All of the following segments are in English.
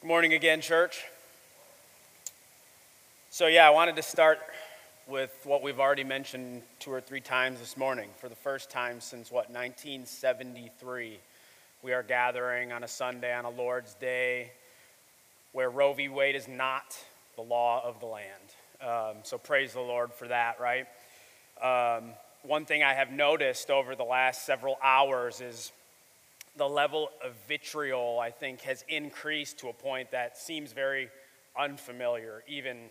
Good morning again, church. So, yeah, I wanted to start with what we've already mentioned two or three times this morning. For the first time since what, 1973, we are gathering on a Sunday, on a Lord's Day, where Roe v. Wade is not the law of the land. Um, so, praise the Lord for that, right? Um, one thing I have noticed over the last several hours is the level of vitriol, I think, has increased to a point that seems very unfamiliar, even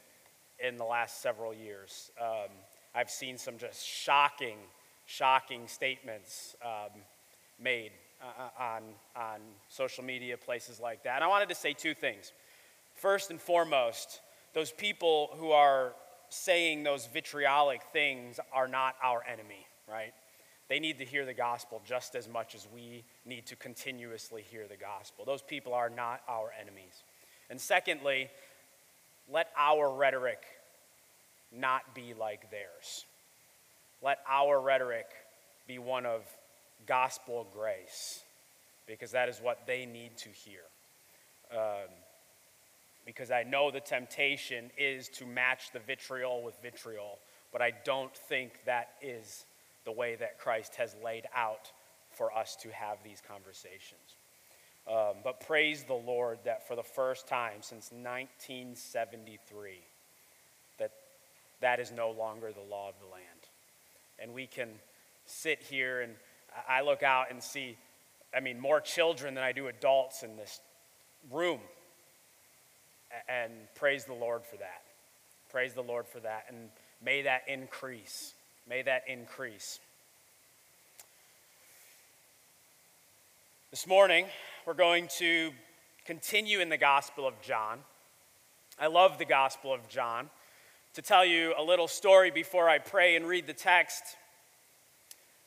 in the last several years. Um, I've seen some just shocking, shocking statements um, made uh, on, on social media, places like that. And I wanted to say two things. First and foremost, those people who are saying those vitriolic things are not our enemy, right? They need to hear the gospel just as much as we need to continuously hear the gospel. Those people are not our enemies. And secondly, let our rhetoric not be like theirs. Let our rhetoric be one of gospel grace, because that is what they need to hear. Um, because I know the temptation is to match the vitriol with vitriol, but I don't think that is the way that Christ has laid out for us to have these conversations. Um, but praise the Lord that for the first time since 1973, that that is no longer the law of the land. And we can sit here and I look out and see, I mean, more children than I do adults in this room. And praise the Lord for that. Praise the Lord for that. And may that increase. May that increase. This morning, we're going to continue in the Gospel of John. I love the Gospel of John. To tell you a little story before I pray and read the text,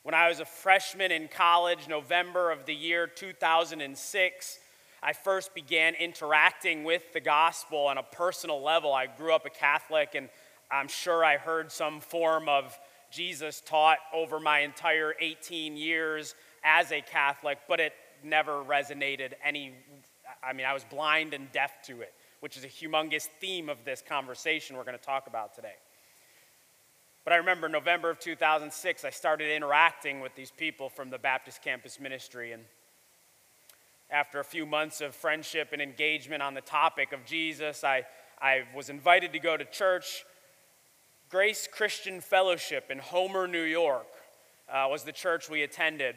when I was a freshman in college, November of the year 2006, I first began interacting with the gospel on a personal level. I grew up a Catholic, and I'm sure I heard some form of Jesus taught over my entire 18 years as a Catholic, but it never resonated any. I mean, I was blind and deaf to it, which is a humongous theme of this conversation we're going to talk about today. But I remember November of 2006, I started interacting with these people from the Baptist Campus Ministry. And after a few months of friendship and engagement on the topic of Jesus, I, I was invited to go to church Grace Christian Fellowship in Homer, New York, uh, was the church we attended.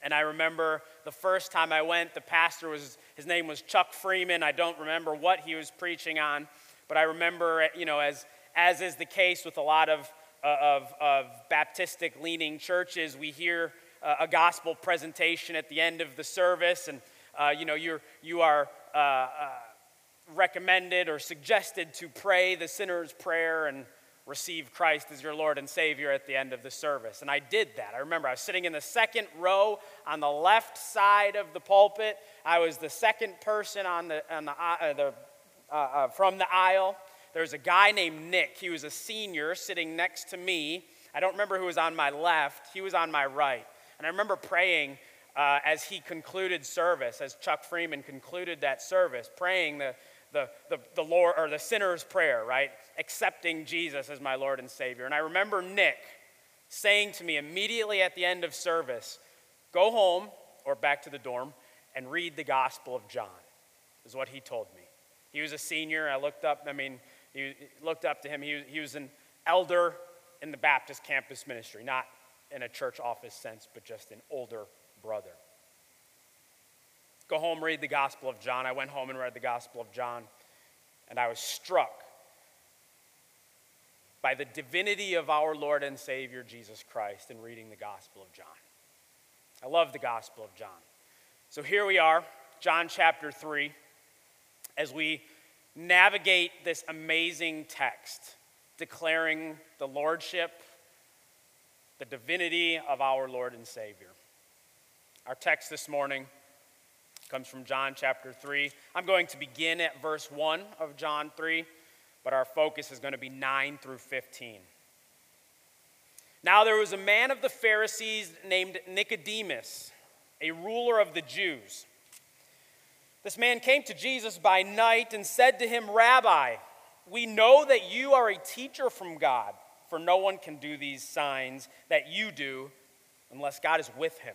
And I remember the first time I went, the pastor was, his name was Chuck Freeman. I don't remember what he was preaching on, but I remember, you know, as, as is the case with a lot of, uh, of, of Baptistic leaning churches, we hear uh, a gospel presentation at the end of the service, and, uh, you know, you're, you are uh, uh, recommended or suggested to pray the sinner's prayer and receive Christ as your Lord and Savior at the end of the service. And I did that. I remember I was sitting in the second row on the left side of the pulpit. I was the second person on the, on the, uh, the uh, uh, from the aisle. There was a guy named Nick. He was a senior sitting next to me. I don't remember who was on my left, he was on my right. And I remember praying uh, as he concluded service, as Chuck Freeman concluded that service, praying the the, the, the Lord or the sinner's prayer, right? Accepting Jesus as my Lord and Savior. And I remember Nick saying to me immediately at the end of service, go home or back to the dorm and read the Gospel of John, is what he told me. He was a senior. I looked up, I mean, he looked up to him. He, he was an elder in the Baptist campus ministry, not in a church office sense, but just an older brother. Go home, read the Gospel of John. I went home and read the Gospel of John, and I was struck by the divinity of our Lord and Savior Jesus Christ in reading the Gospel of John. I love the Gospel of John. So here we are, John chapter 3, as we navigate this amazing text declaring the lordship, the divinity of our Lord and Savior. Our text this morning comes from John chapter 3. I'm going to begin at verse 1 of John 3, but our focus is going to be 9 through 15. Now there was a man of the Pharisees named Nicodemus, a ruler of the Jews. This man came to Jesus by night and said to him, Rabbi, we know that you are a teacher from God, for no one can do these signs that you do unless God is with him.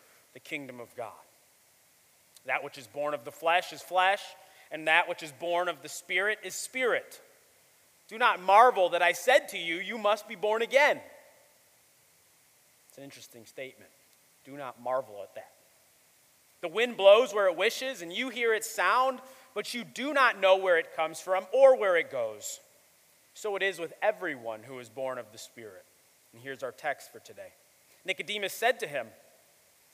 the kingdom of God. That which is born of the flesh is flesh, and that which is born of the Spirit is spirit. Do not marvel that I said to you, You must be born again. It's an interesting statement. Do not marvel at that. The wind blows where it wishes, and you hear its sound, but you do not know where it comes from or where it goes. So it is with everyone who is born of the Spirit. And here's our text for today Nicodemus said to him,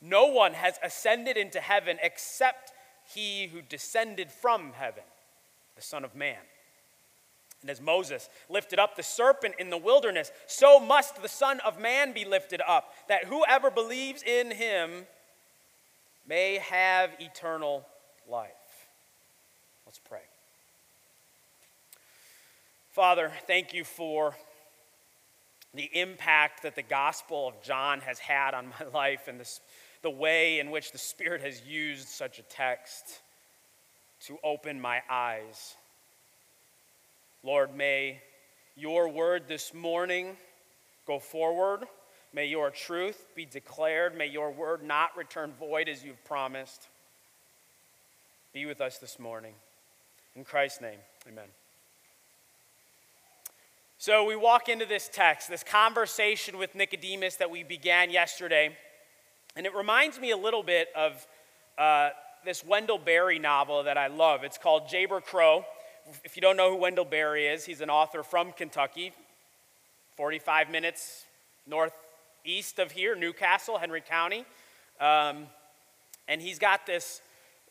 No one has ascended into heaven except he who descended from heaven, the Son of Man. And as Moses lifted up the serpent in the wilderness, so must the Son of Man be lifted up, that whoever believes in him may have eternal life. Let's pray. Father, thank you for the impact that the Gospel of John has had on my life and this, the way in which the Spirit has used such a text to open my eyes Lord, may your word this morning go forward. May your truth be declared. May your word not return void as you've promised. Be with us this morning. In Christ's name, amen. So we walk into this text, this conversation with Nicodemus that we began yesterday, and it reminds me a little bit of uh, this Wendell Berry novel that I love. It's called Jayber Crow if you don't know who Wendell Berry is, he's an author from Kentucky, 45 minutes northeast of here, New Castle, Henry County. Um, and he's got this,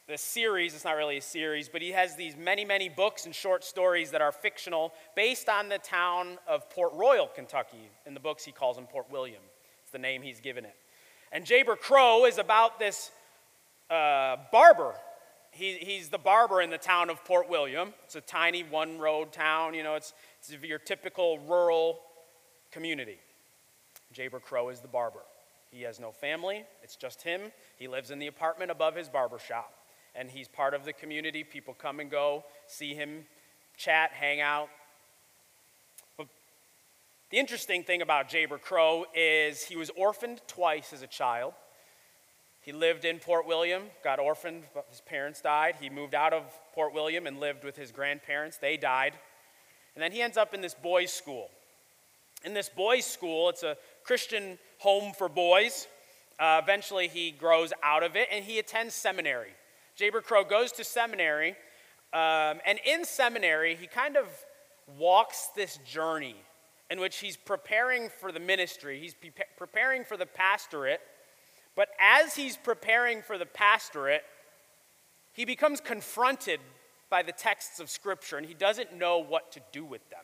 this series, it's not really a series, but he has these many, many books and short stories that are fictional based on the town of Port Royal, Kentucky. In the books, he calls them Port William. It's the name he's given it. And Jayber Crow is about this uh, barber he, he's the barber in the town of Port William. It's a tiny one road town, you know, it's, it's your typical rural community. Jayber Crow is the barber. He has no family, it's just him. He lives in the apartment above his barber shop, and he's part of the community. People come and go, see him, chat, hang out. The interesting thing about Jayber Crow is he was orphaned twice as a child. He lived in Port William, got orphaned, his parents died. He moved out of Port William and lived with his grandparents. They died. And then he ends up in this boys' school. In this boys' school, it's a Christian home for boys. Uh, eventually, he grows out of it and he attends seminary. Jayber Crow goes to seminary, um, and in seminary, he kind of walks this journey in which he's preparing for the ministry, he's pre- preparing for the pastorate but as he's preparing for the pastorate, he becomes confronted by the texts of Scripture and he doesn't know what to do with them.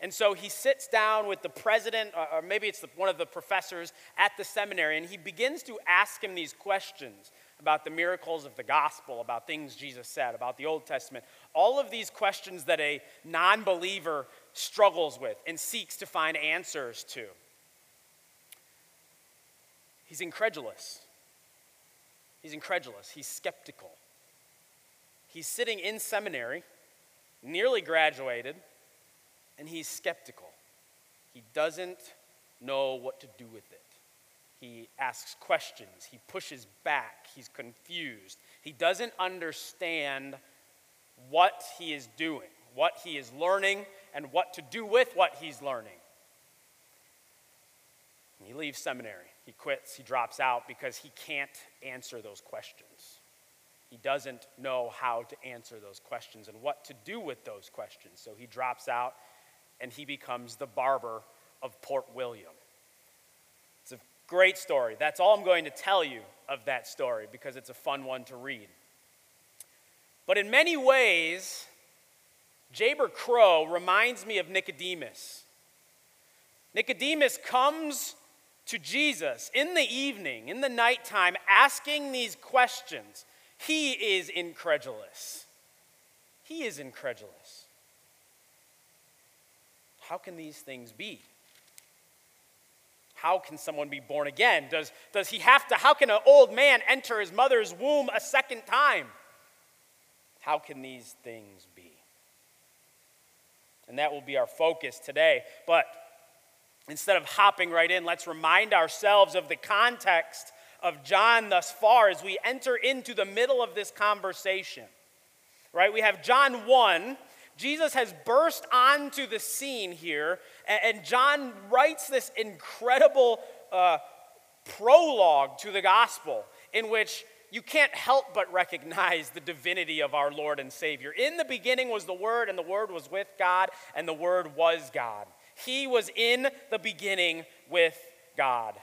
And so he sits down with the president, or maybe it's the, one of the professors at the seminary, and he begins to ask him these questions about the miracles of the gospel, about things Jesus said, about the Old Testament. All of these questions that a non believer struggles with and seeks to find answers to. He's incredulous. He's incredulous. He's skeptical. He's sitting in seminary, nearly graduated, and he's skeptical. He doesn't know what to do with it. He asks questions. He pushes back. He's confused. He doesn't understand what he is doing, what he is learning, and what to do with what he's learning. He leaves seminary. He quits. He drops out because he can't answer those questions. He doesn't know how to answer those questions and what to do with those questions. So he drops out and he becomes the barber of Port William. It's a great story. That's all I'm going to tell you of that story because it's a fun one to read. But in many ways, Jayber Crow reminds me of Nicodemus. Nicodemus comes to Jesus in the evening, in the nighttime, asking these questions. He is incredulous. He is incredulous. How can these things be? How can someone be born again? Does, does he have to, how can an old man enter his mother's womb a second time? How can these things be? And that will be our focus today. But instead of hopping right in, let's remind ourselves of the context of John thus far as we enter into the middle of this conversation. Right? We have John 1. Jesus has burst onto the scene here, and John writes this incredible uh, prologue to the gospel in which you can't help but recognize the divinity of our Lord and Savior. In the beginning was the Word, and the Word was with God, and the Word was God. He was in the beginning with God.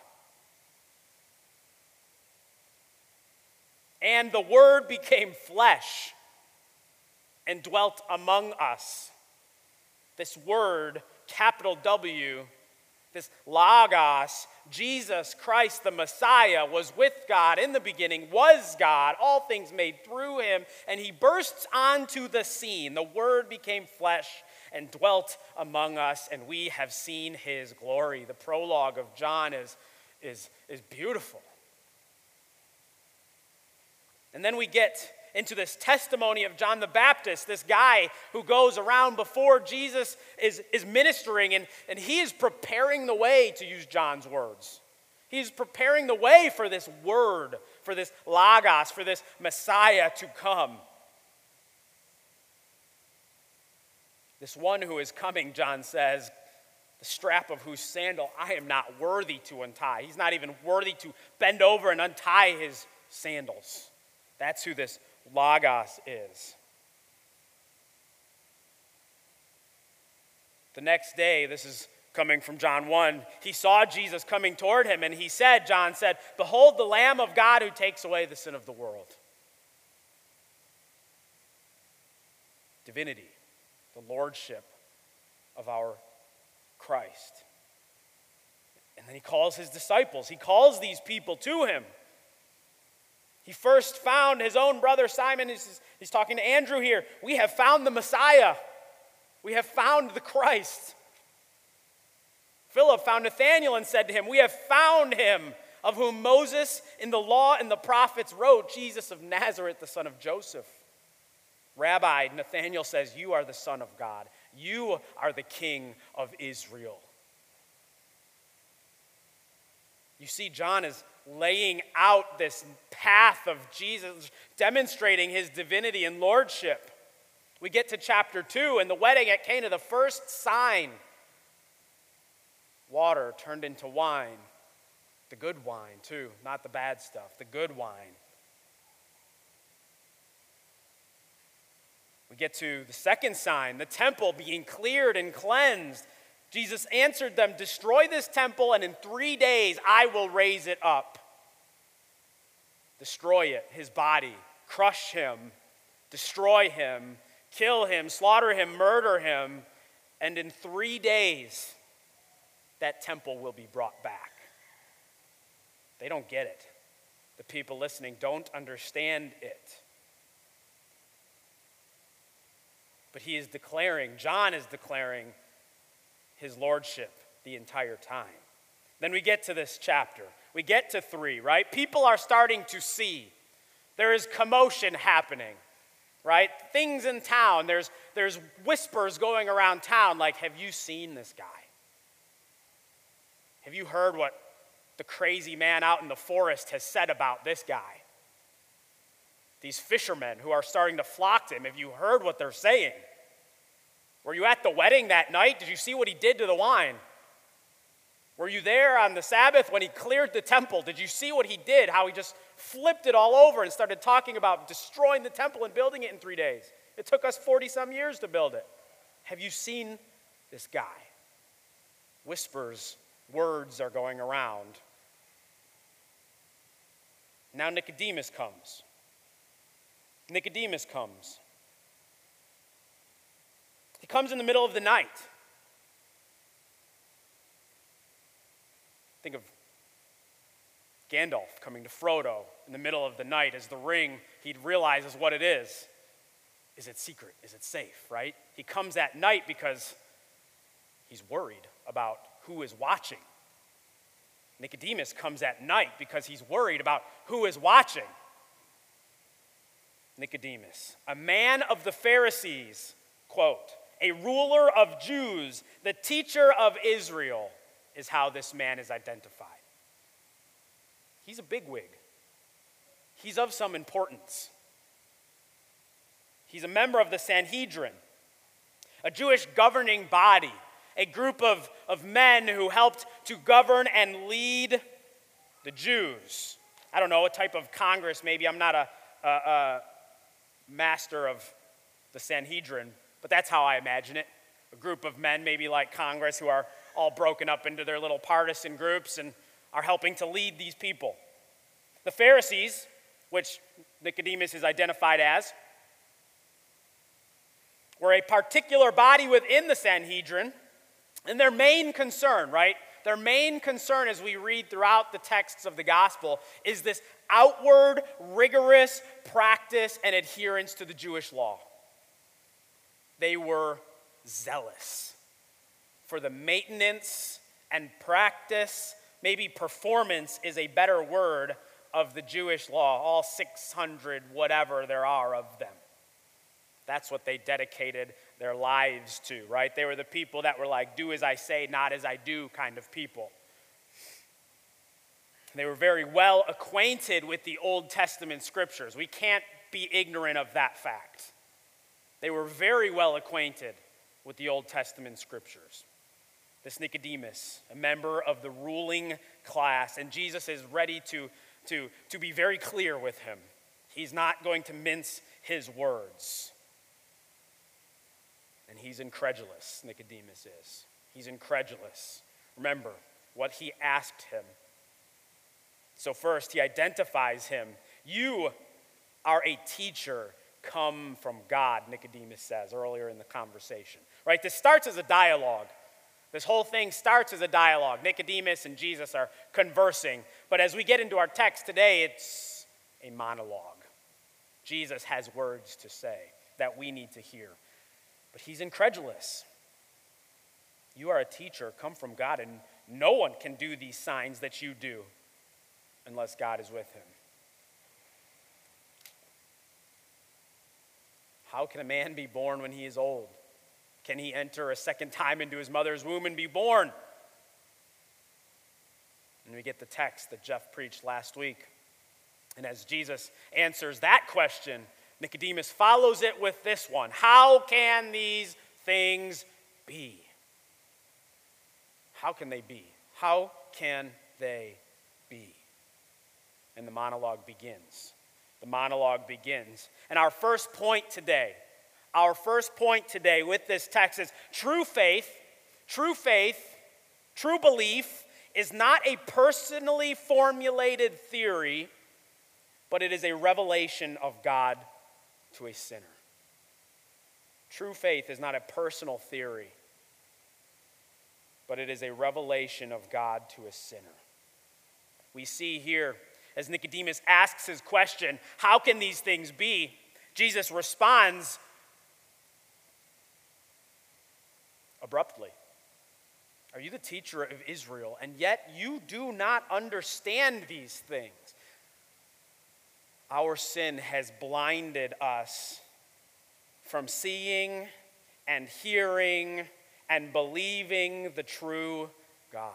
And the Word became flesh and dwelt among us. This Word, capital W, this Logos, Jesus Christ, the Messiah, was with God in the beginning, was God, all things made through him, and he bursts onto the scene. The Word became flesh and dwelt among us, and we have seen his glory. The prologue of John is, is, is beautiful. And then we get into this testimony of John the Baptist, this guy who goes around before Jesus is, is ministering, and, and he is preparing the way, to use John's words. He's preparing the way for this word, for this Logos, for this Messiah to come. This one who is coming, John says, the strap of whose sandal I am not worthy to untie. He's not even worthy to bend over and untie his sandals. That's who this Logos is. The next day, this is coming from John 1, he saw Jesus coming toward him, and he said, John said, Behold the Lamb of God who takes away the sin of the world. Divinity, the lordship of our Christ. And then he calls his disciples, he calls these people to him. He first found his own brother Simon. He's, he's talking to Andrew here. We have found the Messiah, we have found the Christ. Philip found Nathanael and said to him, We have found him of whom Moses in the law and the prophets wrote, Jesus of Nazareth, the son of Joseph. Rabbi, Nathanael says, You are the Son of God. You are the King of Israel. You see, John is laying out this path of Jesus, demonstrating his divinity and lordship. We get to chapter 2, and the wedding at Cana, the first sign water turned into wine. The good wine, too, not the bad stuff, the good wine. We get to the second sign, the temple being cleared and cleansed. Jesus answered them, Destroy this temple, and in three days I will raise it up. Destroy it, his body, crush him, destroy him, kill him, slaughter him, murder him, and in three days that temple will be brought back. They don't get it. The people listening don't understand it. But he is declaring, John is declaring, his lordship the entire time. Then we get to this chapter. We get to three, right? People are starting to see. There is commotion happening, right? Things in town. There's, there's whispers going around town like, Have you seen this guy? Have you heard what the crazy man out in the forest has said about this guy? these fishermen who are starting to flock to him. Have you heard what they're saying? Were you at the wedding that night? Did you see what he did to the wine? Were you there on the Sabbath when he cleared the temple? Did you see what he did? How he just flipped it all over and started talking about destroying the temple and building it in three days? It took us 40 some years to build it. Have you seen this guy? Whispers, words are going around. Now Nicodemus comes. Nicodemus comes. He comes in the middle of the night. Think of Gandalf coming to Frodo in the middle of the night as the ring, he realizes what it is. Is it secret? Is it safe, right? He comes at night because he's worried about who is watching. Nicodemus comes at night because he's worried about who is watching. Nicodemus, a man of the Pharisees, quote, a ruler of Jews, the teacher of Israel is how this man is identified. He's a bigwig, he's of some importance. He's a member of the Sanhedrin, a Jewish governing body, a group of, of men who helped to govern and lead the Jews. I don't know, a type of Congress, maybe. I'm not a, a, a master of the Sanhedrin, but that's how I imagine it. A group of men, maybe like Congress, who are all broken up into their little partisan groups and are helping to lead these people. The Pharisees, which Nicodemus is identified as, were a particular body within the Sanhedrin, and their main concern, right? Their main concern as we read throughout the texts of the gospel is this outward, rigorous practice and adherence to the Jewish law. They were zealous for the maintenance and practice, maybe performance is a better word, of the Jewish law, all 600 whatever there are of them. That's what they dedicated their lives to, right? They were the people that were like, do as I say, not as I do kind of people. They were very well acquainted with the Old Testament scriptures. We can't be ignorant of that fact. They were very well acquainted with the Old Testament scriptures this Nicodemus, a member of the ruling class, and Jesus is ready to, to, to be very clear with him. He's not going to mince his words. And he's incredulous, Nicodemus is. He's incredulous. Remember what he asked him. So, first, he identifies him. You are a teacher come from God, Nicodemus says earlier in the conversation. Right? This starts as a dialogue. This whole thing starts as a dialogue. Nicodemus and Jesus are conversing. But as we get into our text today, it's a monologue. Jesus has words to say that we need to hear. But he's incredulous. You are a teacher, come from God, and no one can do these signs that you do unless God is with him. How can a man be born when he is old? Can he enter a second time into his mother's womb and be born? And we get the text that Jeff preached last week. And as Jesus answers that question, Nicodemus follows it with this one How can these things be? How can they be? How can they be? And the monologue begins. The monologue begins. And our first point today our first point today with this text is true faith, true faith, true belief is not a personally formulated theory, but it is a revelation of God to a sinner. True faith is not a personal theory, but it is a revelation of God to a sinner. We see here, as Nicodemus asks his question, How can these things be? Jesus responds abruptly. Are you the teacher of Israel, and yet you do not understand these things? Our sin has blinded us from seeing and hearing and believing the true God.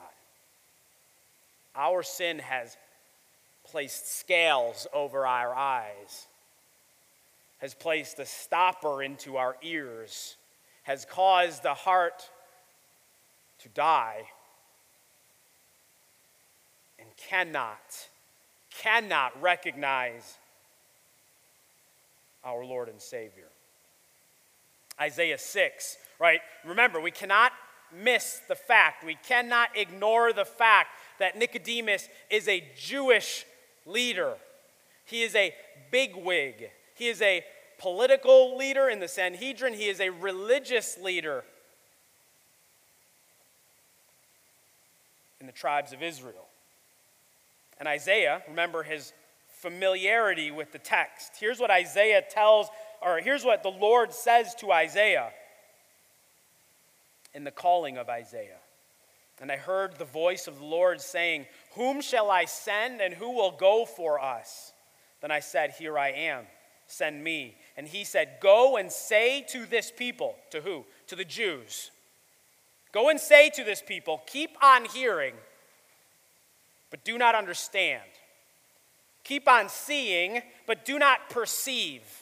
Our sin has placed scales over our eyes has placed a stopper into our ears, has caused the heart to die, and cannot, cannot recognize our Lord and Savior. Isaiah 6, right? Remember, we cannot miss the fact, we cannot ignore the fact that Nicodemus is a Jewish leader. He is a bigwig. He is a political leader in the Sanhedrin. He is a religious leader in the tribes of Israel. And Isaiah, remember his familiarity with the text. Here's what Isaiah tells, or here's what the Lord says to Isaiah in the calling of Isaiah. And I heard the voice of the Lord saying, Whom shall I send, and who will go for us? Then I said, Here I am, send me. And he said, Go and say to this people, to who? To the Jews. Go and say to this people, Keep on hearing, but do not understand. Keep on seeing, but do not perceive.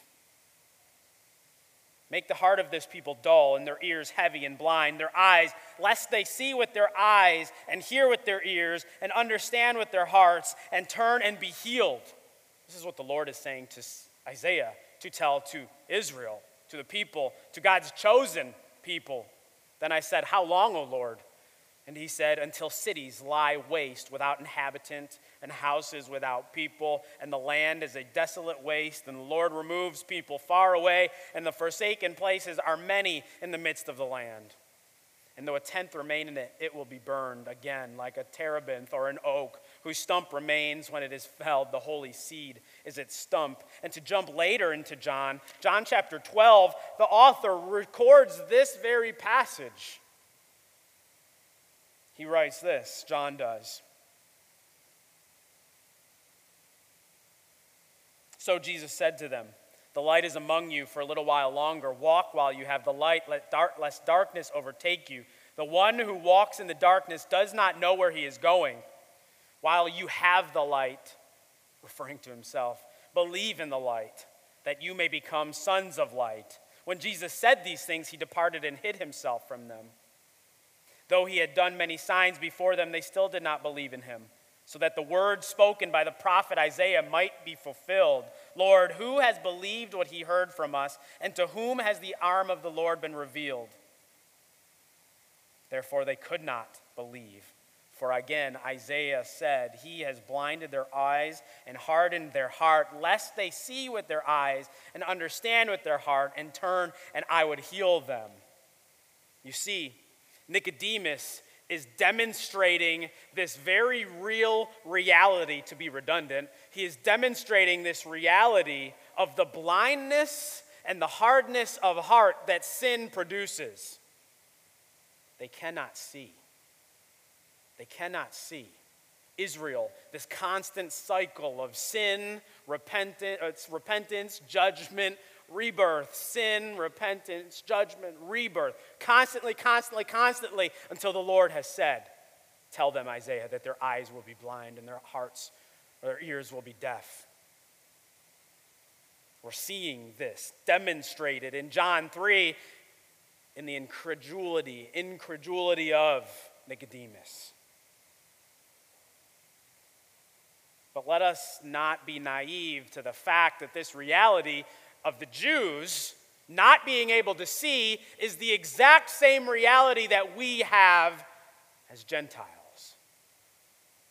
Make the heart of this people dull and their ears heavy and blind, their eyes, lest they see with their eyes and hear with their ears and understand with their hearts and turn and be healed. This is what the Lord is saying to Isaiah to tell to Israel, to the people, to God's chosen people. Then I said, How long, O Lord? And he said, Until cities lie waste without inhabitant, and houses without people, and the land is a desolate waste, and the Lord removes people far away, and the forsaken places are many in the midst of the land. And though a tenth remain in it, it will be burned again, like a terebinth or an oak, whose stump remains when it is felled. The holy seed is its stump. And to jump later into John, John chapter 12, the author records this very passage. He writes this, John does. So Jesus said to them, The light is among you for a little while longer. Walk while you have the light, let dark, lest darkness overtake you. The one who walks in the darkness does not know where he is going. While you have the light, referring to himself, believe in the light, that you may become sons of light. When Jesus said these things, he departed and hid himself from them. Though he had done many signs before them, they still did not believe in him, so that the word spoken by the prophet Isaiah might be fulfilled Lord, who has believed what he heard from us, and to whom has the arm of the Lord been revealed? Therefore, they could not believe. For again, Isaiah said, He has blinded their eyes and hardened their heart, lest they see with their eyes and understand with their heart and turn, and I would heal them. You see, Nicodemus is demonstrating this very real reality, to be redundant. He is demonstrating this reality of the blindness and the hardness of heart that sin produces. They cannot see. They cannot see. Israel, this constant cycle of sin, repentance, uh, repentance judgment, rebirth, sin, repentance, judgment, rebirth. Constantly, constantly, constantly until the Lord has said, Tell them, Isaiah, that their eyes will be blind and their hearts or their ears will be deaf. We're seeing this demonstrated in John 3 in the incredulity, incredulity of Nicodemus. But let us not be naive to the fact that this reality of the Jews not being able to see is the exact same reality that we have as Gentiles.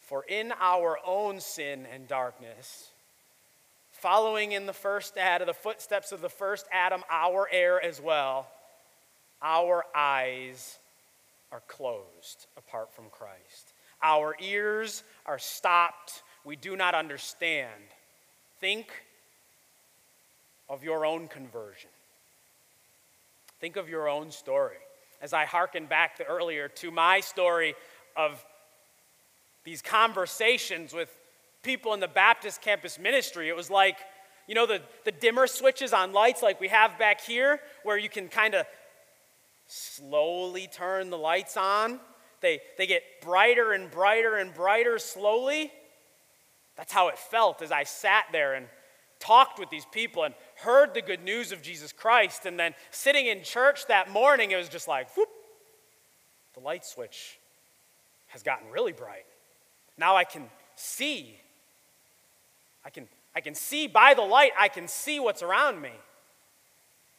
For in our own sin and darkness, following in the first Adam, the footsteps of the first Adam, our heir as well, our eyes are closed apart from Christ. Our ears are stopped. We do not understand. Think of your own conversion. Think of your own story. As I hearken back to earlier to my story of these conversations with people in the Baptist campus ministry, it was like, you know, the, the dimmer switches on lights like we have back here, where you can kind of slowly turn the lights on. They, they get brighter and brighter and brighter slowly. That's how it felt as I sat there and talked with these people and heard the good news of Jesus Christ. And then sitting in church that morning, it was just like, whoop, the light switch has gotten really bright. Now I can see. I can, I can see by the light, I can see what's around me.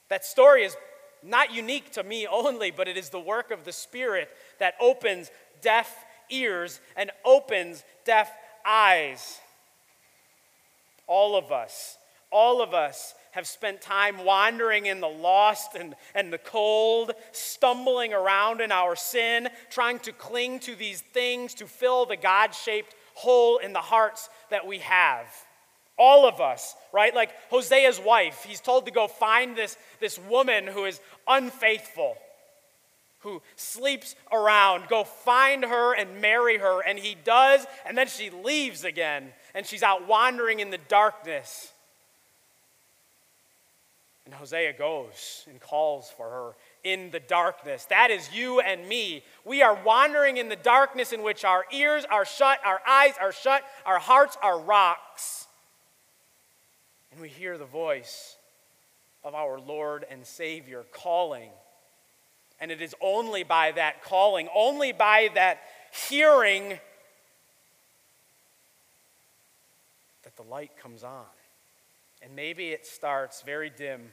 That story is not unique to me only, but it is the work of the Spirit that opens deaf ears and opens deaf eyes. All of us, all of us have spent time wandering in the lost and, and the cold, stumbling around in our sin, trying to cling to these things to fill the God shaped hole in the hearts that we have. All of us, right? Like Hosea's wife, he's told to go find this, this woman who is unfaithful, who sleeps around. Go find her and marry her. And he does, and then she leaves again, and she's out wandering in the darkness. And Hosea goes and calls for her in the darkness. That is you and me. We are wandering in the darkness in which our ears are shut, our eyes are shut, our hearts are rocks. And we hear the voice of our Lord and Savior calling. And it is only by that calling, only by that hearing, that the light comes on. And maybe it starts very dim.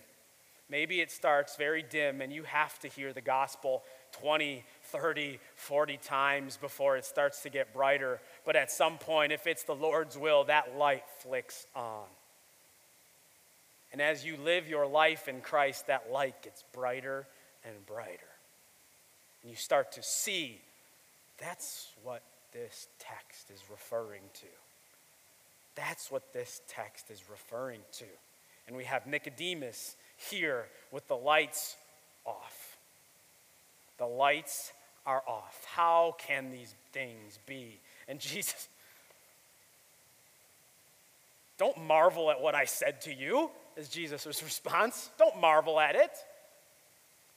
Maybe it starts very dim, and you have to hear the gospel 20, 30, 40 times before it starts to get brighter. But at some point, if it's the Lord's will, that light flicks on. And as you live your life in Christ, that light gets brighter and brighter. And you start to see that's what this text is referring to. That's what this text is referring to. And we have Nicodemus here with the lights off. The lights are off. How can these things be? And Jesus, don't marvel at what I said to you, is Jesus' response. Don't marvel at it.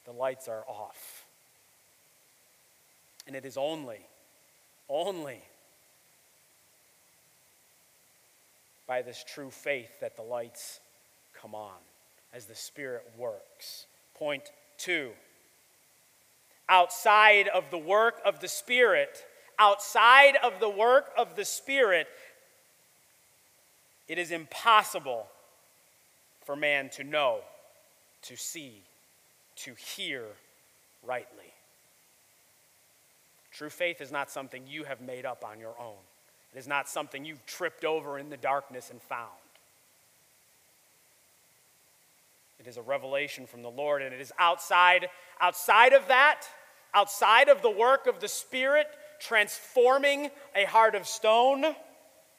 The lights are off. And it is only, only by this true faith that the lights come on as the Spirit works. Point two outside of the work of the Spirit, outside of the work of the Spirit, it is impossible for man to know, to see, to hear rightly. True faith is not something you have made up on your own. It is not something you've tripped over in the darkness and found. It is a revelation from the Lord, and it is outside, outside of that, outside of the work of the Spirit transforming a heart of stone,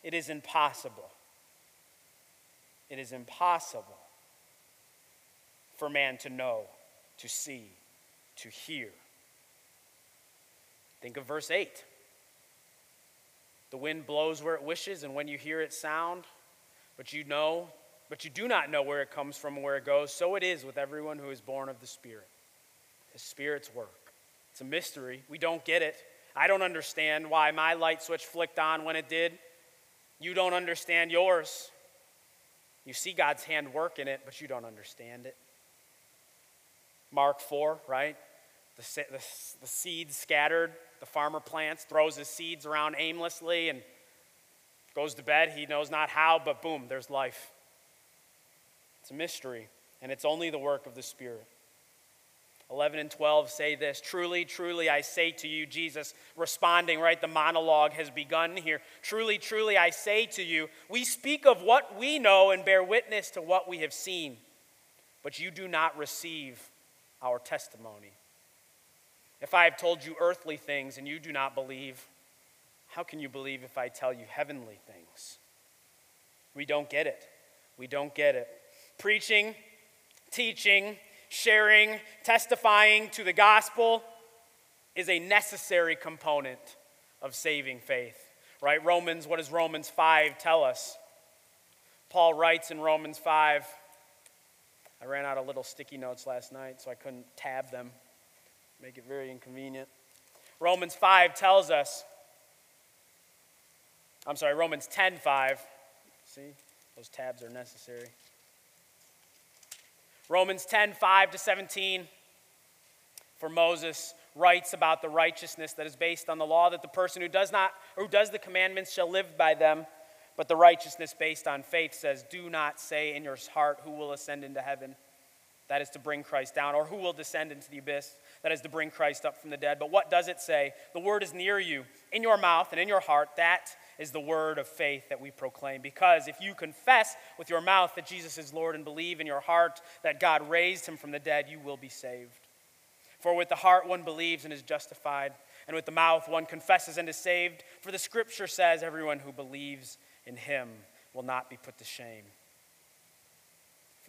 it is impossible. It is impossible for man to know, to see, to hear. Think of verse 8. The wind blows where it wishes, and when you hear its sound, but you know, but you do not know where it comes from and where it goes, so it is with everyone who is born of the Spirit. The Spirit's work. It's a mystery. We don't get it. I don't understand why my light switch flicked on when it did. You don't understand yours. You see God's hand work in it, but you don't understand it. Mark 4, right? The, the, the seeds scattered, the farmer plants, throws his seeds around aimlessly, and goes to bed. He knows not how, but boom, there's life. It's a mystery, and it's only the work of the Spirit. 11 and 12 say this Truly, truly, I say to you, Jesus responding, right? The monologue has begun here. Truly, truly, I say to you, we speak of what we know and bear witness to what we have seen, but you do not receive our testimony. If I have told you earthly things and you do not believe, how can you believe if I tell you heavenly things? We don't get it. We don't get it. Preaching, teaching, sharing, testifying to the gospel is a necessary component of saving faith. Right? Romans, what does Romans 5 tell us? Paul writes in Romans 5. I ran out of little sticky notes last night, so I couldn't tab them. Make it very inconvenient. Romans 5 tells us, I'm sorry, Romans 10 5. See, those tabs are necessary. Romans 10 5 to 17. For Moses writes about the righteousness that is based on the law that the person who does not who does the commandments shall live by them. But the righteousness based on faith says, Do not say in your heart, Who will ascend into heaven? That is to bring Christ down, or who will descend into the abyss? That is to bring Christ up from the dead. But what does it say? The word is near you, in your mouth and in your heart. That is the word of faith that we proclaim. Because if you confess with your mouth that Jesus is Lord and believe in your heart that God raised him from the dead, you will be saved. For with the heart one believes and is justified, and with the mouth one confesses and is saved. For the scripture says, Everyone who believes in him will not be put to shame.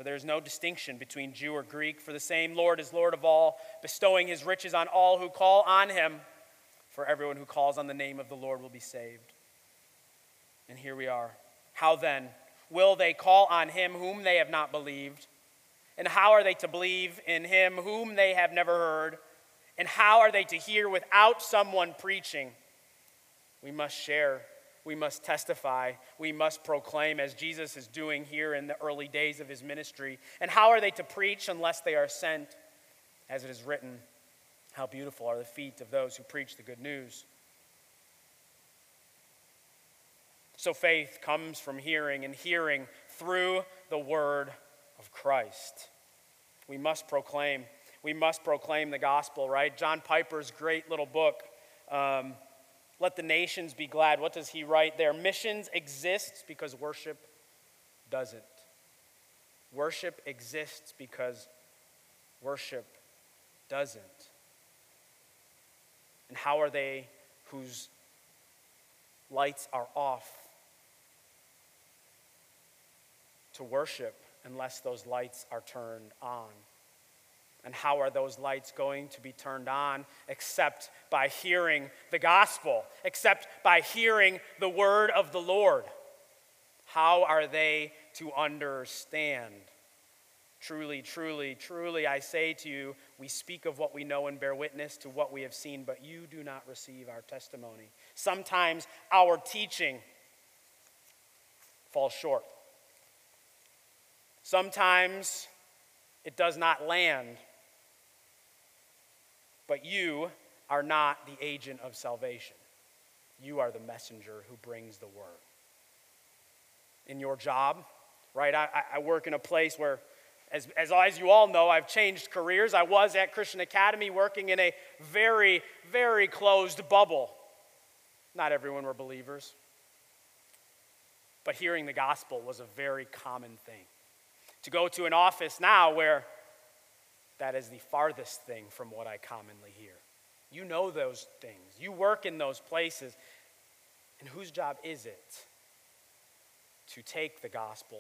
For there is no distinction between Jew or Greek, for the same Lord is Lord of all, bestowing his riches on all who call on him. For everyone who calls on the name of the Lord will be saved. And here we are. How then will they call on him whom they have not believed? And how are they to believe in him whom they have never heard? And how are they to hear without someone preaching? We must share we must testify, we must proclaim, as Jesus is doing here in the early days of his ministry. And how are they to preach unless they are sent? As it is written, How beautiful are the feet of those who preach the good news. So faith comes from hearing, and hearing through the word of Christ. We must proclaim. We must proclaim the gospel, right? John Piper's great little book. Um, let the nations be glad. What does he write there? Missions exists because worship doesn't. Worship exists because worship doesn't. And how are they whose lights are off to worship unless those lights are turned on? And how are those lights going to be turned on except by hearing the gospel, except by hearing the word of the Lord? How are they to understand? Truly, truly, truly, I say to you, we speak of what we know and bear witness to what we have seen, but you do not receive our testimony. Sometimes our teaching falls short. Sometimes it does not land but you are not the agent of salvation. You are the messenger who brings the word. In your job, right? I, I work in a place where, as, as, as you all know, I've changed careers. I was at Christian Academy working in a very, very closed bubble. Not everyone were believers. But hearing the gospel was a very common thing. To go to an office now where that is the farthest thing from what I commonly hear. You know those things, you work in those places. And whose job is it to take the gospel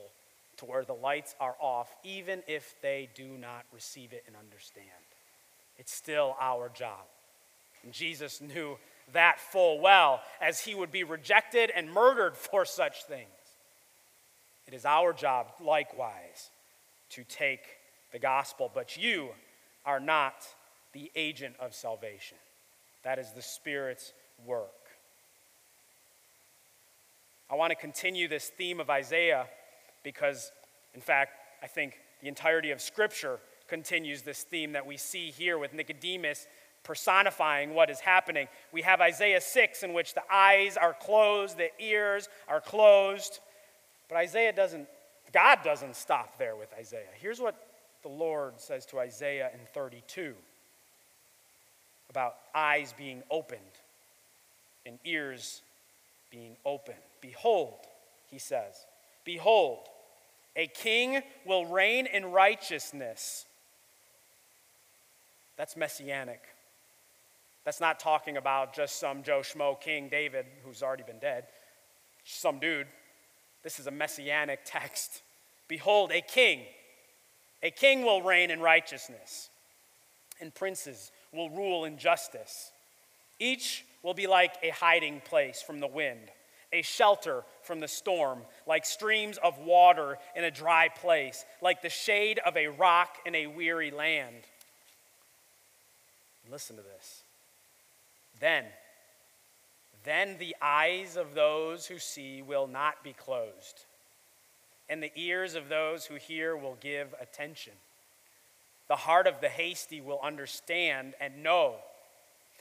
to where the lights are off, even if they do not receive it and understand? It's still our job. And Jesus knew that full well, as he would be rejected and murdered for such things. It is our job, likewise, to take the gospel, but you are not the agent of salvation. That is the Spirit's work. I want to continue this theme of Isaiah because, in fact, I think the entirety of Scripture continues this theme that we see here with Nicodemus personifying what is happening. We have Isaiah 6, in which the eyes are closed, the ears are closed. But Isaiah doesn't, God doesn't stop there with Isaiah. Here's what the Lord says to Isaiah in 32 about eyes being opened and ears being opened. Behold, he says, Behold, a king will reign in righteousness. That's messianic. That's not talking about just some Joe Schmo King David who's already been dead, some dude. This is a messianic text. Behold, a king a king will reign in righteousness, and princes will rule in justice. Each will be like a hiding place from the wind, a shelter from the storm, like streams of water in a dry place, like the shade of a rock in a weary land. Listen to this. Then, then the eyes of those who see will not be closed and the ears of those who hear will give attention. The heart of the hasty will understand and know,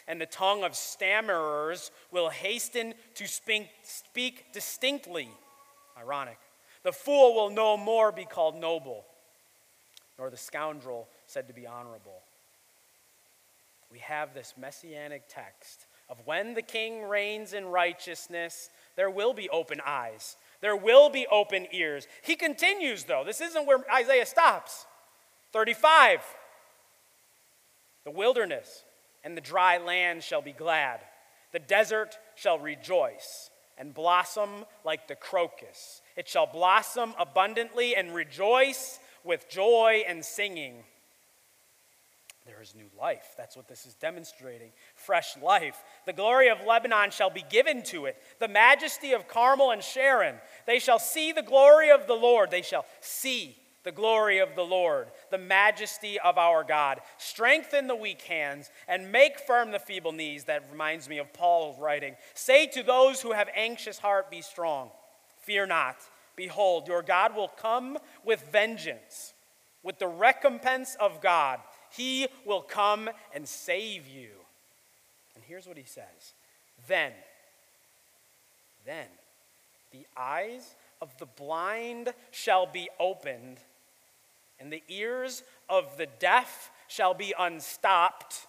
and the tongue of stammerers will hasten to speak, distinctly. Ironic. The fool will no more be called noble, nor the scoundrel said to be honorable. We have this messianic text of when the king reigns in righteousness, there will be open eyes, there will be open ears. He continues, though. This isn't where Isaiah stops. 35 The wilderness and the dry land shall be glad, the desert shall rejoice and blossom like the crocus. It shall blossom abundantly and rejoice with joy and singing. There is new life. That's what this is demonstrating. Fresh life. The glory of Lebanon shall be given to it, the majesty of Carmel and Sharon. They shall see the glory of the Lord. They shall see the glory of the Lord, the majesty of our God. Strengthen the weak hands and make firm the feeble knees. That reminds me of Paul's writing. Say to those who have anxious heart, Be strong. Fear not. Behold, your God will come with vengeance, with the recompense of God. He will come and save you. And here's what he says Then, then, the eyes of the blind shall be opened, and the ears of the deaf shall be unstopped.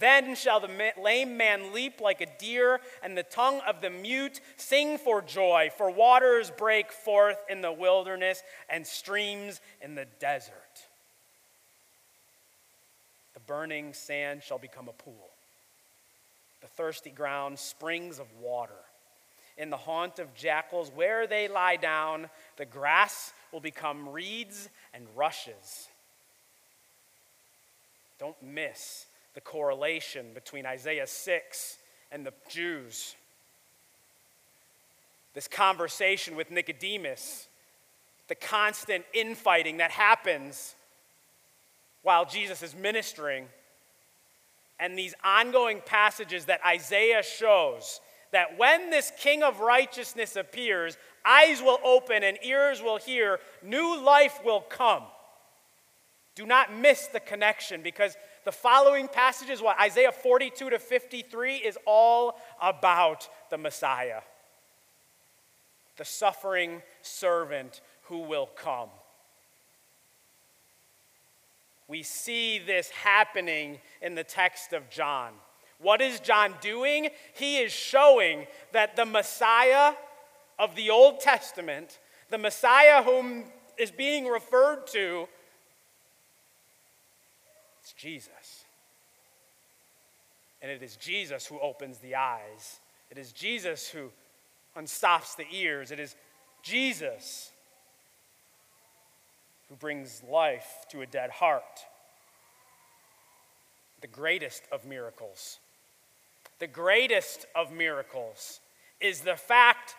Then shall the lame man leap like a deer, and the tongue of the mute sing for joy, for waters break forth in the wilderness and streams in the desert. Burning sand shall become a pool, the thirsty ground, springs of water. In the haunt of jackals, where they lie down, the grass will become reeds and rushes. Don't miss the correlation between Isaiah 6 and the Jews. This conversation with Nicodemus, the constant infighting that happens while Jesus is ministering, and these ongoing passages that Isaiah shows that when this King of righteousness appears, eyes will open and ears will hear, new life will come. Do not miss the connection because the following passages, what Isaiah 42 to 53, is all about the Messiah, the suffering servant who will come. We see this happening in the text of John. What is John doing? He is showing that the Messiah of the Old Testament, the Messiah whom is being referred to, it's Jesus. And it is Jesus who opens the eyes. It is Jesus who unstops the ears. It is Jesus who brings life to a dead heart. The greatest of miracles. The greatest of miracles is the fact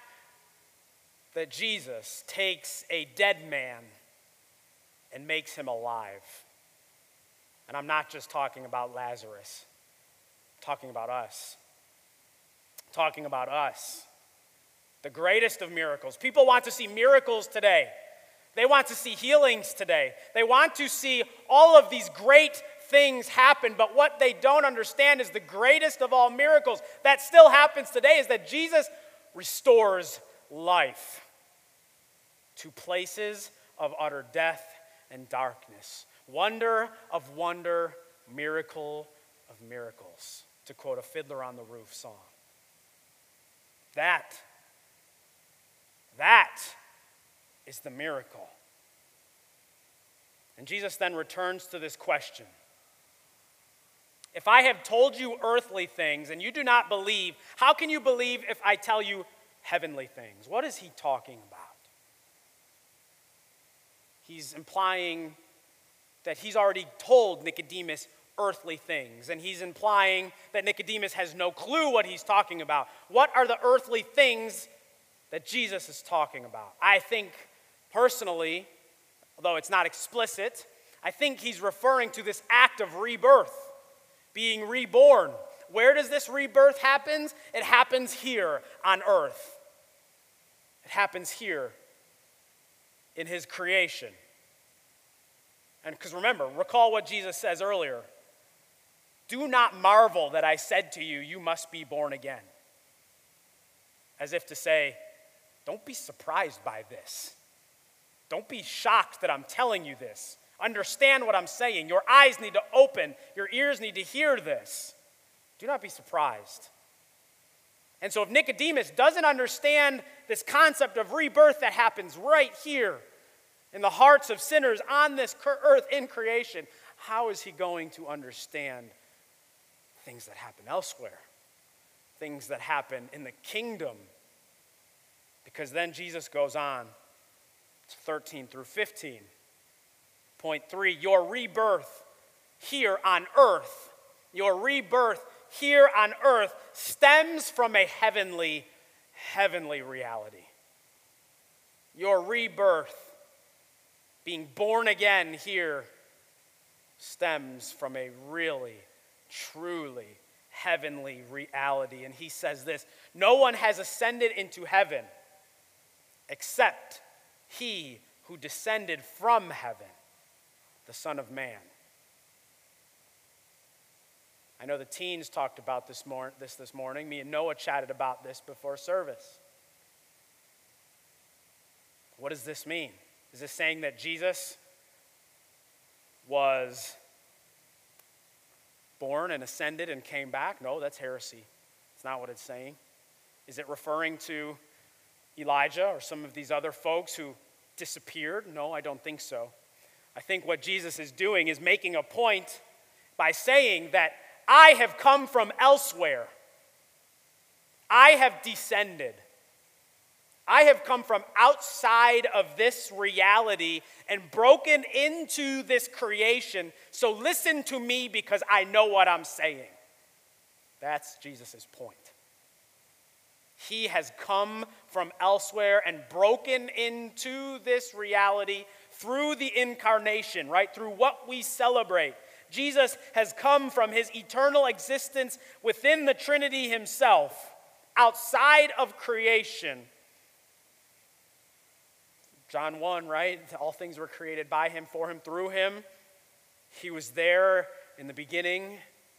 that Jesus takes a dead man and makes him alive. And I'm not just talking about Lazarus, I'm talking about us. I'm talking about us. The greatest of miracles. People want to see miracles today. They want to see healings today. They want to see all of these great things happen, but what they don't understand is the greatest of all miracles that still happens today is that Jesus restores life to places of utter death and darkness. Wonder of wonder, miracle of miracles, to quote a Fiddler on the Roof song. That, that is the miracle. And Jesus then returns to this question If I have told you earthly things and you do not believe, how can you believe if I tell you heavenly things? What is he talking about? He's implying that he's already told Nicodemus earthly things, and he's implying that Nicodemus has no clue what he's talking about. What are the earthly things that Jesus is talking about? I think personally, although it's not explicit, I think he's referring to this act of rebirth, being reborn. Where does this rebirth happen? It happens here on earth. It happens here in his creation. And because remember, recall what Jesus says earlier do not marvel that I said to you, You must be born again. As if to say, Don't be surprised by this. Don't be shocked that I'm telling you this. Understand what I'm saying. Your eyes need to open, your ears need to hear this. Do not be surprised. And so, if Nicodemus doesn't understand this concept of rebirth that happens right here in the hearts of sinners on this earth in creation, how is he going to understand things that happen elsewhere? Things that happen in the kingdom? Because then Jesus goes on 13 through 15. Point three, your rebirth here on earth, your rebirth here on earth stems from a heavenly, heavenly reality. Your rebirth, being born again here, stems from a really, truly heavenly reality. And he says this No one has ascended into heaven except he who descended from heaven, the Son of Man. I know the teens talked about this, mor- this this morning. Me and Noah chatted about this before service. What does this mean? Is this saying that Jesus was born and ascended and came back? No, that's heresy. It's not what it's saying. Is it referring to Elijah or some of these other folks who disappeared? No, I don't think so. I think what Jesus is doing is making a point by saying that I have come from elsewhere. I have descended. I have come from outside of this reality and broken into this creation. So listen to me because I know what I'm saying. That's Jesus' point. He has come from elsewhere and broken into this reality through the incarnation, right? Through what we celebrate. Jesus has come from his eternal existence within the Trinity himself, outside of creation. John 1, right? All things were created by him, for him, through him. He was there in the beginning.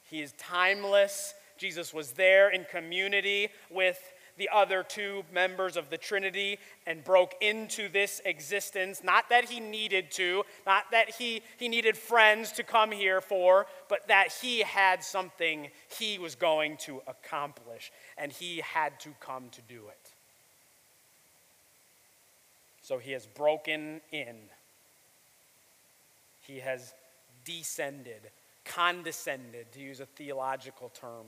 He is timeless. Jesus was there in community with the other two members of the Trinity and broke into this existence. Not that he needed to, not that he, he needed friends to come here for, but that he had something he was going to accomplish, and he had to come to do it. So he has broken in, he has descended, condescended, to use a theological term.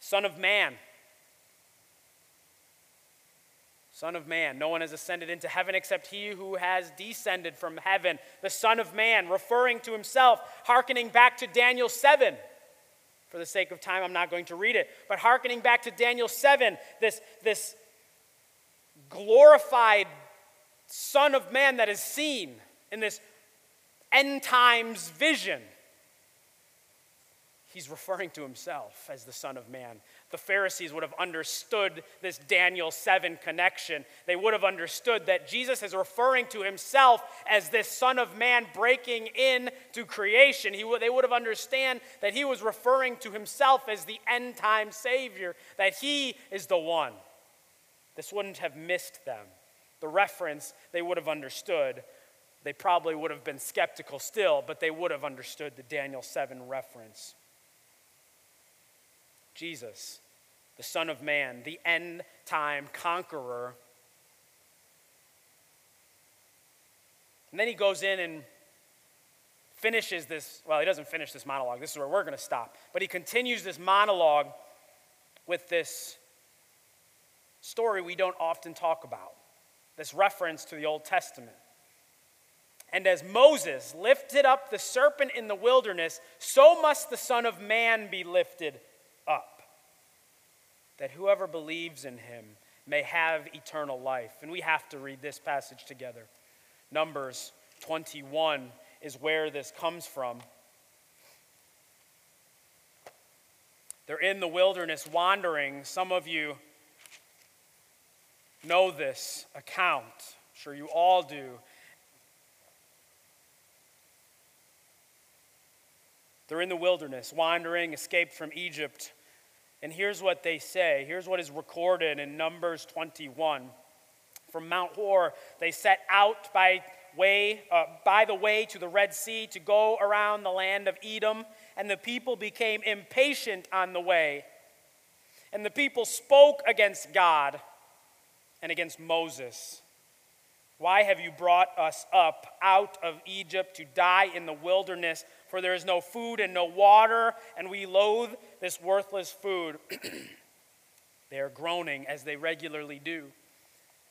Son of Man Son of Man. No one has ascended into heaven except he who has descended from heaven, the Son of Man, referring to himself, hearkening back to Daniel 7. For the sake of time, I'm not going to read it. But hearkening back to Daniel 7, this, this glorified Son of Man that is seen in this end times vision. He's referring to himself as the Son of Man the Pharisees would have understood this Daniel 7 connection. They would have understood that Jesus is referring to himself as this Son of Man breaking into creation. He they would have understood that he was referring to himself as the end time Savior, that he is the one. This wouldn't have missed them. The reference they would have understood. They probably would have been skeptical still, but they would have understood the Daniel 7 reference. Jesus, the Son of Man, the end time conqueror. And then he goes in and finishes this. Well, he doesn't finish this monologue. This is where we're going to stop. But he continues this monologue with this story we don't often talk about this reference to the Old Testament. And as Moses lifted up the serpent in the wilderness, so must the Son of Man be lifted that whoever believes in him may have eternal life. And we have to read this passage together. Numbers 21 is where this comes from. They're in the wilderness wandering. Some of you know this account. I'm sure you all do. They're in the wilderness, wandering, escaped from Egypt. And here's what they say. Here's what is recorded in Numbers 21. From Mount Hor, they set out by way uh, by the way to the Red Sea to go around the land of Edom, and the people became impatient on the way. And the people spoke against God and against Moses. Why have you brought us up out of Egypt to die in the wilderness? For there is no food and no water, and we loathe this worthless food. they are groaning as they regularly do,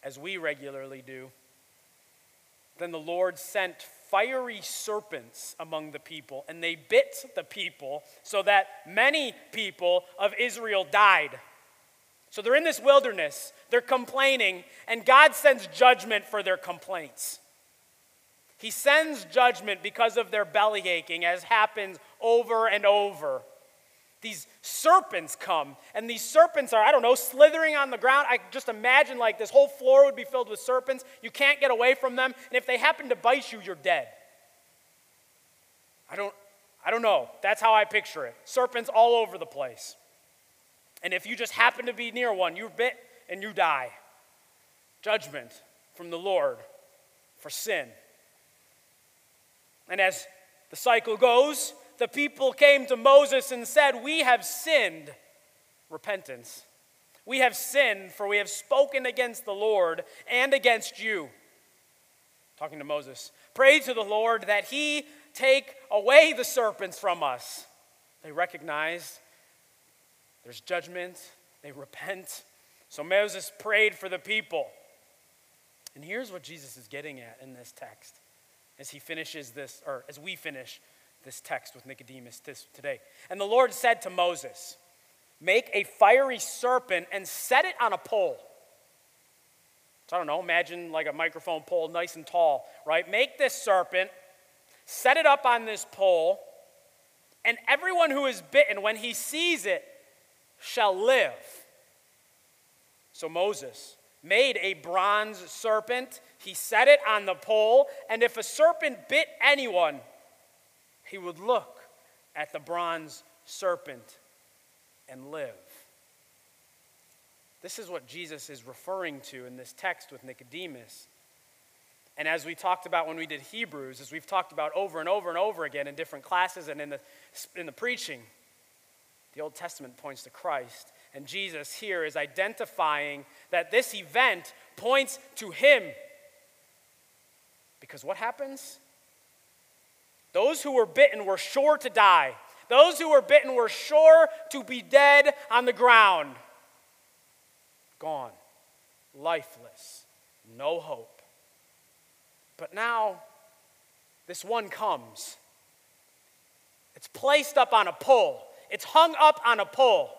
as we regularly do. Then the Lord sent fiery serpents among the people, and they bit the people, so that many people of Israel died. So they're in this wilderness, they're complaining, and God sends judgment for their complaints. He sends judgment because of their belly aching, as happens over and over. These serpents come, and these serpents are, I don't know, slithering on the ground. I just imagine like this whole floor would be filled with serpents. You can't get away from them, and if they happen to bite you, you're dead. I don't, I don't know. That's how I picture it. Serpents all over the place. And if you just happen to be near one, you're bit and you die. Judgment from the Lord for sin. And as the cycle goes, the people came to Moses and said, We have sinned. Repentance. We have sinned, for we have spoken against the Lord and against you. Talking to Moses. Pray to the Lord that he take away the serpents from us. They recognize there's judgment, they repent. So Moses prayed for the people. And here's what Jesus is getting at in this text as he finishes this, or as we finish this text with Nicodemus this, today. And the Lord said to Moses, Make a fiery serpent and set it on a pole. So I don't know, imagine like a microphone pole, nice and tall, right? Make this serpent, set it up on this pole, and everyone who is bitten, when he sees it, shall live. So Moses made a bronze serpent. He set it on the pole, and if a serpent bit anyone, he would look at the bronze serpent and live. This is what Jesus is referring to in this text with Nicodemus. And as we talked about when we did Hebrews, as we've talked about over and over and over again in different classes and in the, in the preaching, the Old Testament points to Christ. And Jesus here is identifying that this event points to Him. Because what happens? Those who were bitten were sure to die. Those who were bitten were sure to be dead on the ground. Gone, lifeless, no hope. But now, this one comes. It's placed up on a pole, it's hung up on a pole.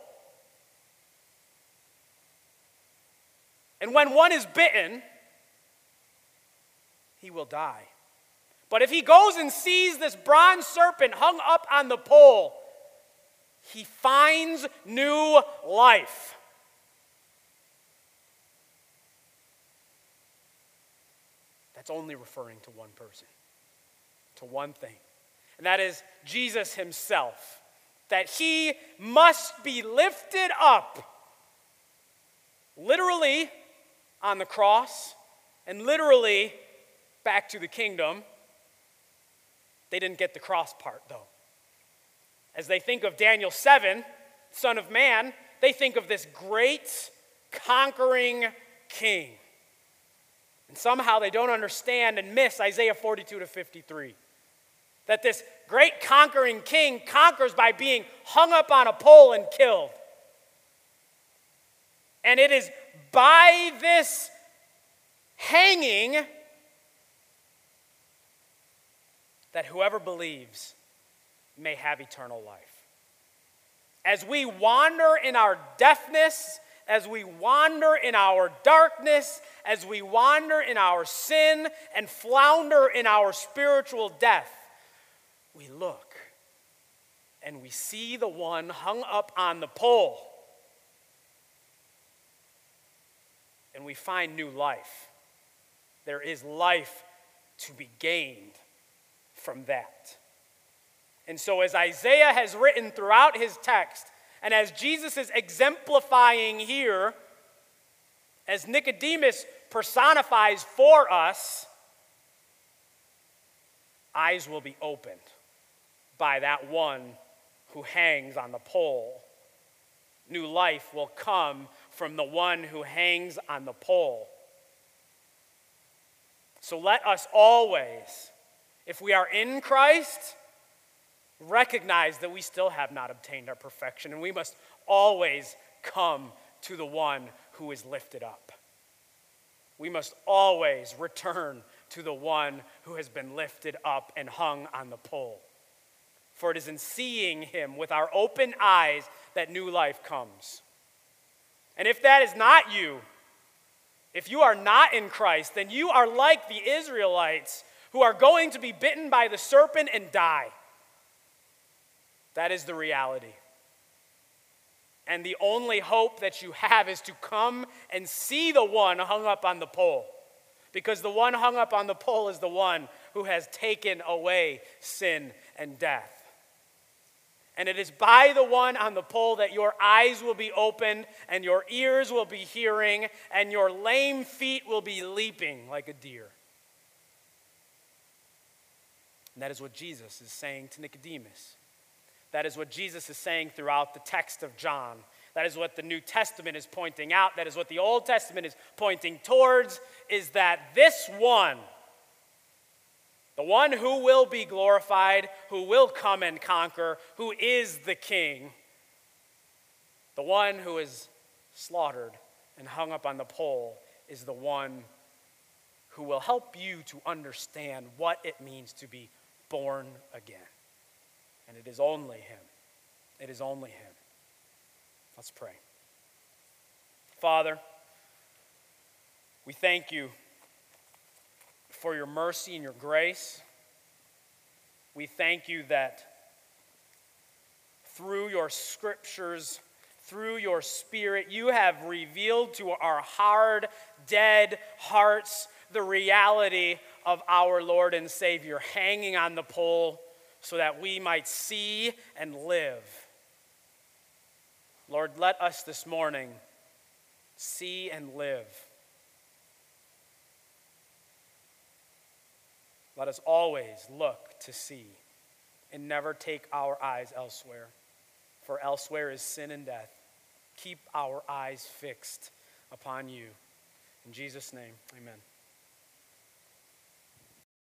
And when one is bitten, he will die. But if he goes and sees this bronze serpent hung up on the pole, he finds new life. That's only referring to one person, to one thing, and that is Jesus himself. That he must be lifted up, literally on the cross, and literally back to the kingdom they didn't get the cross part, though. As they think of Daniel 7, Son of Man, they think of this great conquering king. And somehow they don't understand and miss Isaiah 42 to 53. That this great conquering king conquers by being hung up on a pole and killed. And it is by this hanging that whoever believes may have eternal life. As we wander in our deafness, as we wander in our darkness, as we wander in our sin and flounder in our spiritual death, we look and we see the one hung up on the pole. And we find new life. There is life to be gained from that. And so, as Isaiah has written throughout his text, and as Jesus is exemplifying here, as Nicodemus personifies for us, eyes will be opened by that one who hangs on the pole. New life will come from the one who hangs on the pole. So let us always, if we are in Christ, recognize that we still have not obtained our perfection, and we must always come to the one who is lifted up. We must always return to the one who has been lifted up and hung on the pole. For it is in seeing him with our open eyes that new life comes. And if that is not you, if you are not in Christ, then you are like the Israelites who are going to be bitten by the serpent and die. That is the reality. And the only hope that you have is to come and see the one hung up on the pole. Because the one hung up on the pole is the one who has taken away sin and death. And it is by the one on the pole that your eyes will be opened, and your ears will be hearing, and your lame feet will be leaping like a deer. And that is what Jesus is saying to Nicodemus. That is what Jesus is saying throughout the text of John. That is what the New Testament is pointing out. That is what the Old Testament is pointing towards is that this one, the one who will be glorified, who will come and conquer, who is the king, the one who is slaughtered and hung up on the pole is the one who will help you to understand what it means to be born again. And it is only Him. It is only Him. Let's pray. Father, we thank you for your mercy and your grace. We thank you that through your scriptures, through your spirit, you have revealed to our hard, dead hearts the reality of our Lord and Savior hanging on the pole so that we might see and live. Lord, let us this morning see and live. Let us always look to see and never take our eyes elsewhere, for elsewhere is sin and death. Keep our eyes fixed upon you. In Jesus' name, amen.